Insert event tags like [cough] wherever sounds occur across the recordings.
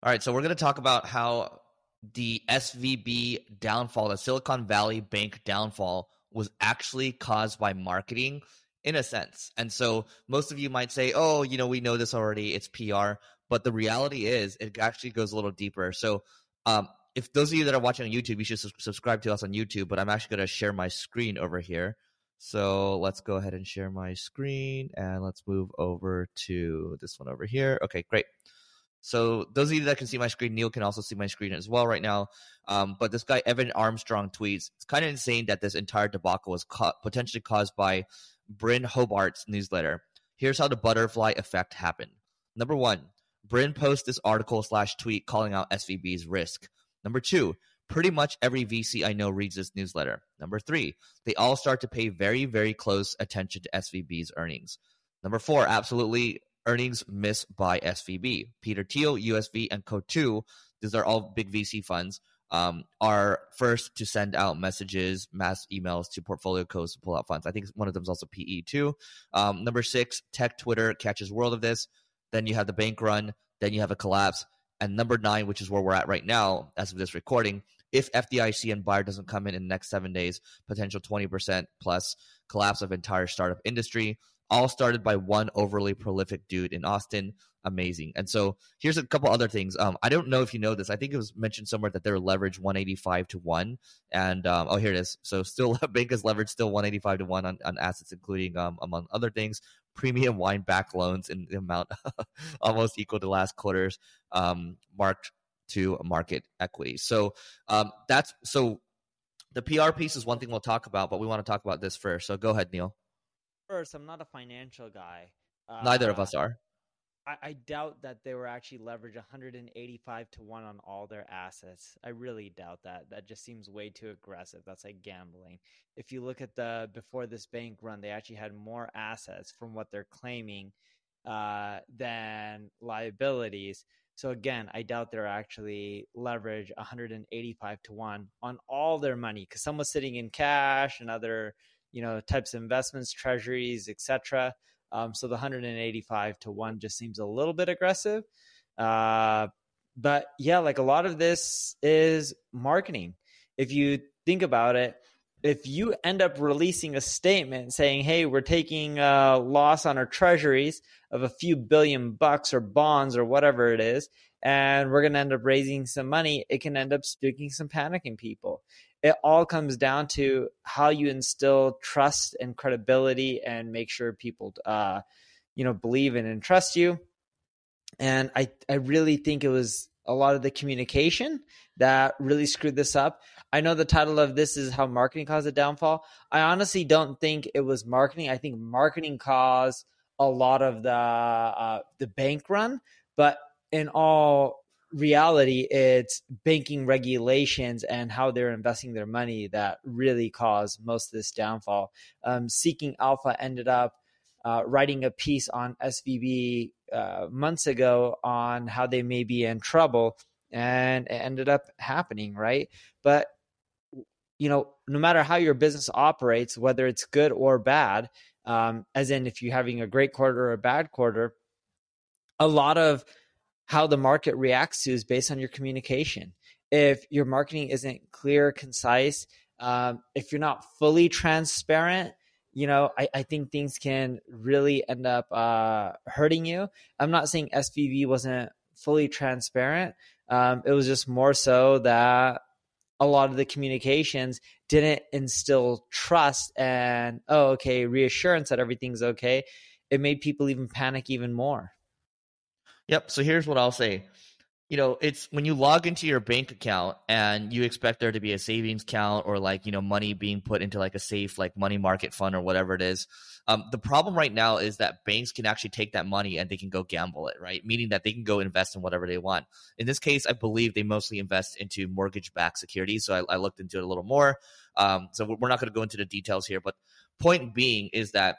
All right, so we're going to talk about how the SVB downfall, the Silicon Valley Bank downfall, was actually caused by marketing in a sense. And so most of you might say, oh, you know, we know this already, it's PR. But the reality is, it actually goes a little deeper. So, um, if those of you that are watching on YouTube, you should su- subscribe to us on YouTube. But I'm actually going to share my screen over here. So let's go ahead and share my screen and let's move over to this one over here. Okay, great. So those of you that can see my screen, Neil can also see my screen as well right now. Um, but this guy Evan Armstrong tweets, "It's kind of insane that this entire debacle was ca- potentially caused by Byrne Hobart's newsletter. Here's how the butterfly effect happened. Number one, Byrne posts this article slash tweet calling out SVB's risk. Number two, pretty much every VC I know reads this newsletter. Number three, they all start to pay very, very close attention to SVB's earnings. Number four, absolutely earnings miss by SVB. Peter Thiel, USV, and Coatue, these are all big VC funds, um, are first to send out messages, mass emails to portfolio codes to pull out funds. I think one of them is also PE too. Um, number six, tech Twitter catches world of this. Then you have the bank run. Then you have a collapse. And number nine, which is where we're at right now, as of this recording, if FDIC and Buyer doesn't come in in the next seven days, potential 20% plus collapse of entire startup industry all started by one overly prolific dude in Austin. Amazing. And so here's a couple other things. Um, I don't know if you know this. I think it was mentioned somewhere that they're leveraged 185 to 1. And um, oh, here it is. So still, [laughs] bank is leveraged still 185 to 1 on, on assets, including, um, among other things, premium wine back loans in the amount [laughs] almost equal to last quarter's um, marked to market equity. So um, that's so the PR piece is one thing we'll talk about, but we want to talk about this first. So go ahead, Neil first, I'm not a financial guy. Uh, Neither of us are. I, I, doubt that they were actually leveraged 185 to 1 on all their assets. I really doubt that. That just seems way too aggressive. That's like gambling. If you look at the before this bank run, they actually had more assets from what they're claiming uh, than liabilities. So again, I doubt they're actually leverage 185 to 1 on all their money because some was sitting in cash and other you know types of investments, treasuries, etc. Um, so the 185 to one just seems a little bit aggressive. Uh, but yeah, like a lot of this is marketing. If you think about it, if you end up releasing a statement saying, "Hey, we're taking a loss on our treasuries of a few billion bucks or bonds or whatever it is, and we're going to end up raising some money," it can end up spooking some panic in people it all comes down to how you instill trust and credibility and make sure people uh, you know believe in and trust you and I I really think it was a lot of the communication that really screwed this up. I know the title of this is how marketing caused a downfall. I honestly don't think it was marketing. I think marketing caused a lot of the uh, the bank run, but in all reality, it's banking regulations and how they're investing their money that really caused most of this downfall. Um, Seeking Alpha ended up uh, writing a piece on SVB uh, months ago on how they may be in trouble, and it ended up happening, right? But you know, no matter how your business operates, whether it's good or bad, um, as in if you're having a great quarter or a bad quarter, a lot of how the market reacts to is based on your communication. If your marketing isn't clear, concise, um, if you're not fully transparent, you know, I, I think things can really end up uh, hurting you. I'm not saying SVB wasn't fully transparent. Um, it was just more so that a lot of the communications didn't instill trust and, oh, okay, reassurance that everything's okay. It made people even panic even more. Yep. So here's what I'll say. You know, it's when you log into your bank account and you expect there to be a savings account or like, you know, money being put into like a safe, like money market fund or whatever it is. Um, the problem right now is that banks can actually take that money and they can go gamble it, right? Meaning that they can go invest in whatever they want. In this case, I believe they mostly invest into mortgage backed securities. So I, I, looked into it a little more. Um, so we're not going to go into the details here, but point being is that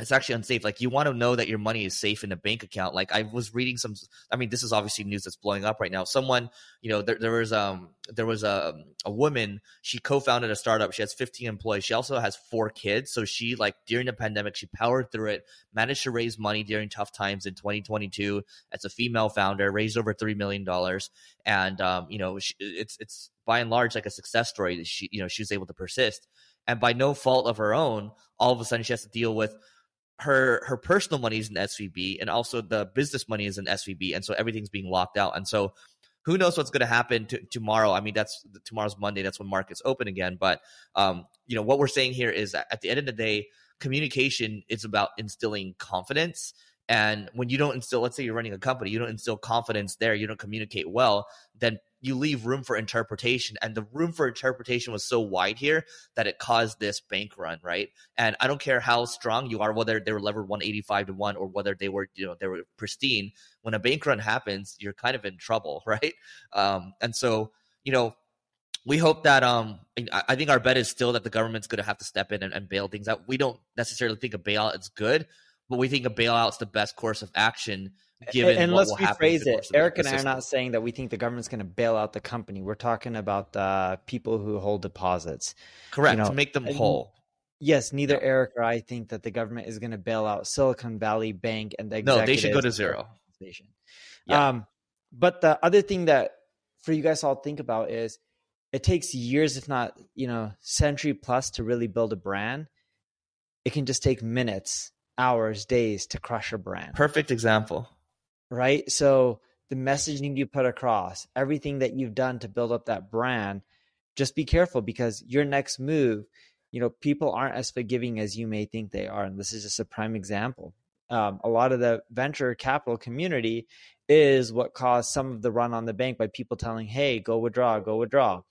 it's actually unsafe. Like you want to know that your money is safe in a bank account. Like I was reading some. I mean, this is obviously news that's blowing up right now. Someone, you know, there, there was um there was a a woman. She co-founded a startup. She has 15 employees. She also has four kids. So she like during the pandemic, she powered through it, managed to raise money during tough times in 2022. As a female founder, raised over three million dollars, and um you know she, it's it's by and large like a success story. That she you know she was able to persist, and by no fault of her own, all of a sudden she has to deal with her her personal money is in SVB and also the business money is in SVB and so everything's being locked out. And so who knows what's going to happen to, tomorrow. I mean that's tomorrow's Monday that's when markets open again. But um you know what we're saying here is at the end of the day communication is about instilling confidence. And when you don't instill let's say you're running a company you don't instill confidence there you don't communicate well then you leave room for interpretation and the room for interpretation was so wide here that it caused this bank run right and i don't care how strong you are whether they were levered 185 to 1 or whether they were you know they were pristine when a bank run happens you're kind of in trouble [laughs] right um, and so you know we hope that um I think our bet is still that the government's going to have to step in and, and bail things out. We don't necessarily think a bailout is good, but we think a bailout's the best course of action given and, let's rephrase it. Eric and I are not saying that we think the government's going to bail out the company. We're talking about uh, people who hold deposits. Correct. You know, to make them whole. Yes, neither yeah. Eric or I think that the government is going to bail out Silicon Valley Bank and the no, they should go to zero. Yeah. Um, but the other thing that for you guys all think about is it takes years, if not you know, century plus to really build a brand. It can just take minutes, hours, days to crush a brand. Perfect example right? So the messaging you put across, everything that you've done to build up that brand, just be careful because your next move, you know, people aren't as forgiving as you may think they are. And this is just a prime example. Um, a lot of the venture capital community is what caused some of the run on the bank by people telling, "Hey, go withdraw, go withdraw."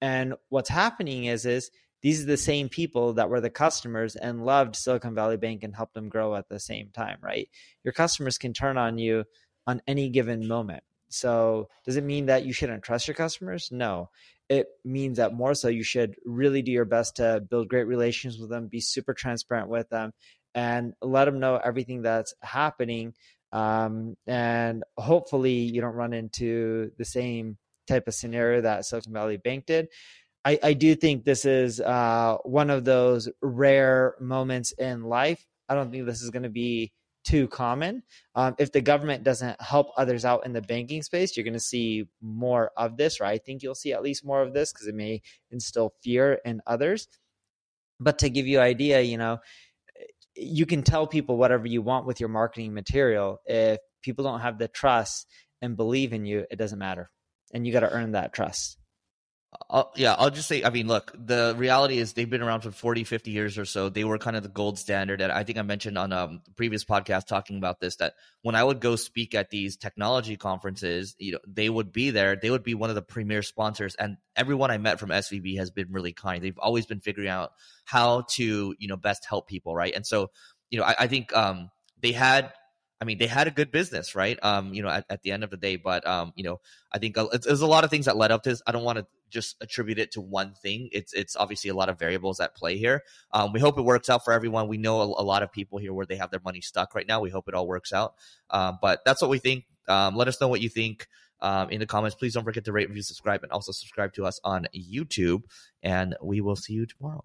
And what's happening is is these are the same people that were the customers and loved Silicon Valley Bank and helped them grow at the same time, right? Your customers can turn on you on any given moment. So, does it mean that you shouldn't trust your customers? No. It means that more so you should really do your best to build great relations with them, be super transparent with them, and let them know everything that's happening. Um, and hopefully, you don't run into the same type of scenario that Silicon Valley Bank did. I, I do think this is uh, one of those rare moments in life. I don't think this is going to be too common. Um, if the government doesn't help others out in the banking space, you're going to see more of this, or I think you'll see at least more of this because it may instill fear in others. But to give you an idea, you know, you can tell people whatever you want with your marketing material. If people don't have the trust and believe in you, it doesn't matter. And you got to earn that trust. I'll, yeah, I'll just say, I mean, look, the reality is they've been around for 40, 50 years or so. They were kind of the gold standard. And I think I mentioned on a um, previous podcast talking about this that when I would go speak at these technology conferences, you know, they would be there. They would be one of the premier sponsors. And everyone I met from SVB has been really kind. They've always been figuring out how to, you know, best help people. Right. And so, you know, I, I think um, they had I mean, they had a good business, right? Um, you know, at, at the end of the day, but um, you know, I think there's a lot of things that led up to this. I don't want to just attribute it to one thing. It's it's obviously a lot of variables at play here. Um, we hope it works out for everyone. We know a, a, lot of people here where they have their money stuck right now. We hope it all works out. Um, but that's what we think. Um, let us know what you think. Um, in the comments, please don't forget to rate, review, subscribe, and also subscribe to us on YouTube. And we will see you tomorrow.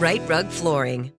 Rite Rug Flooring.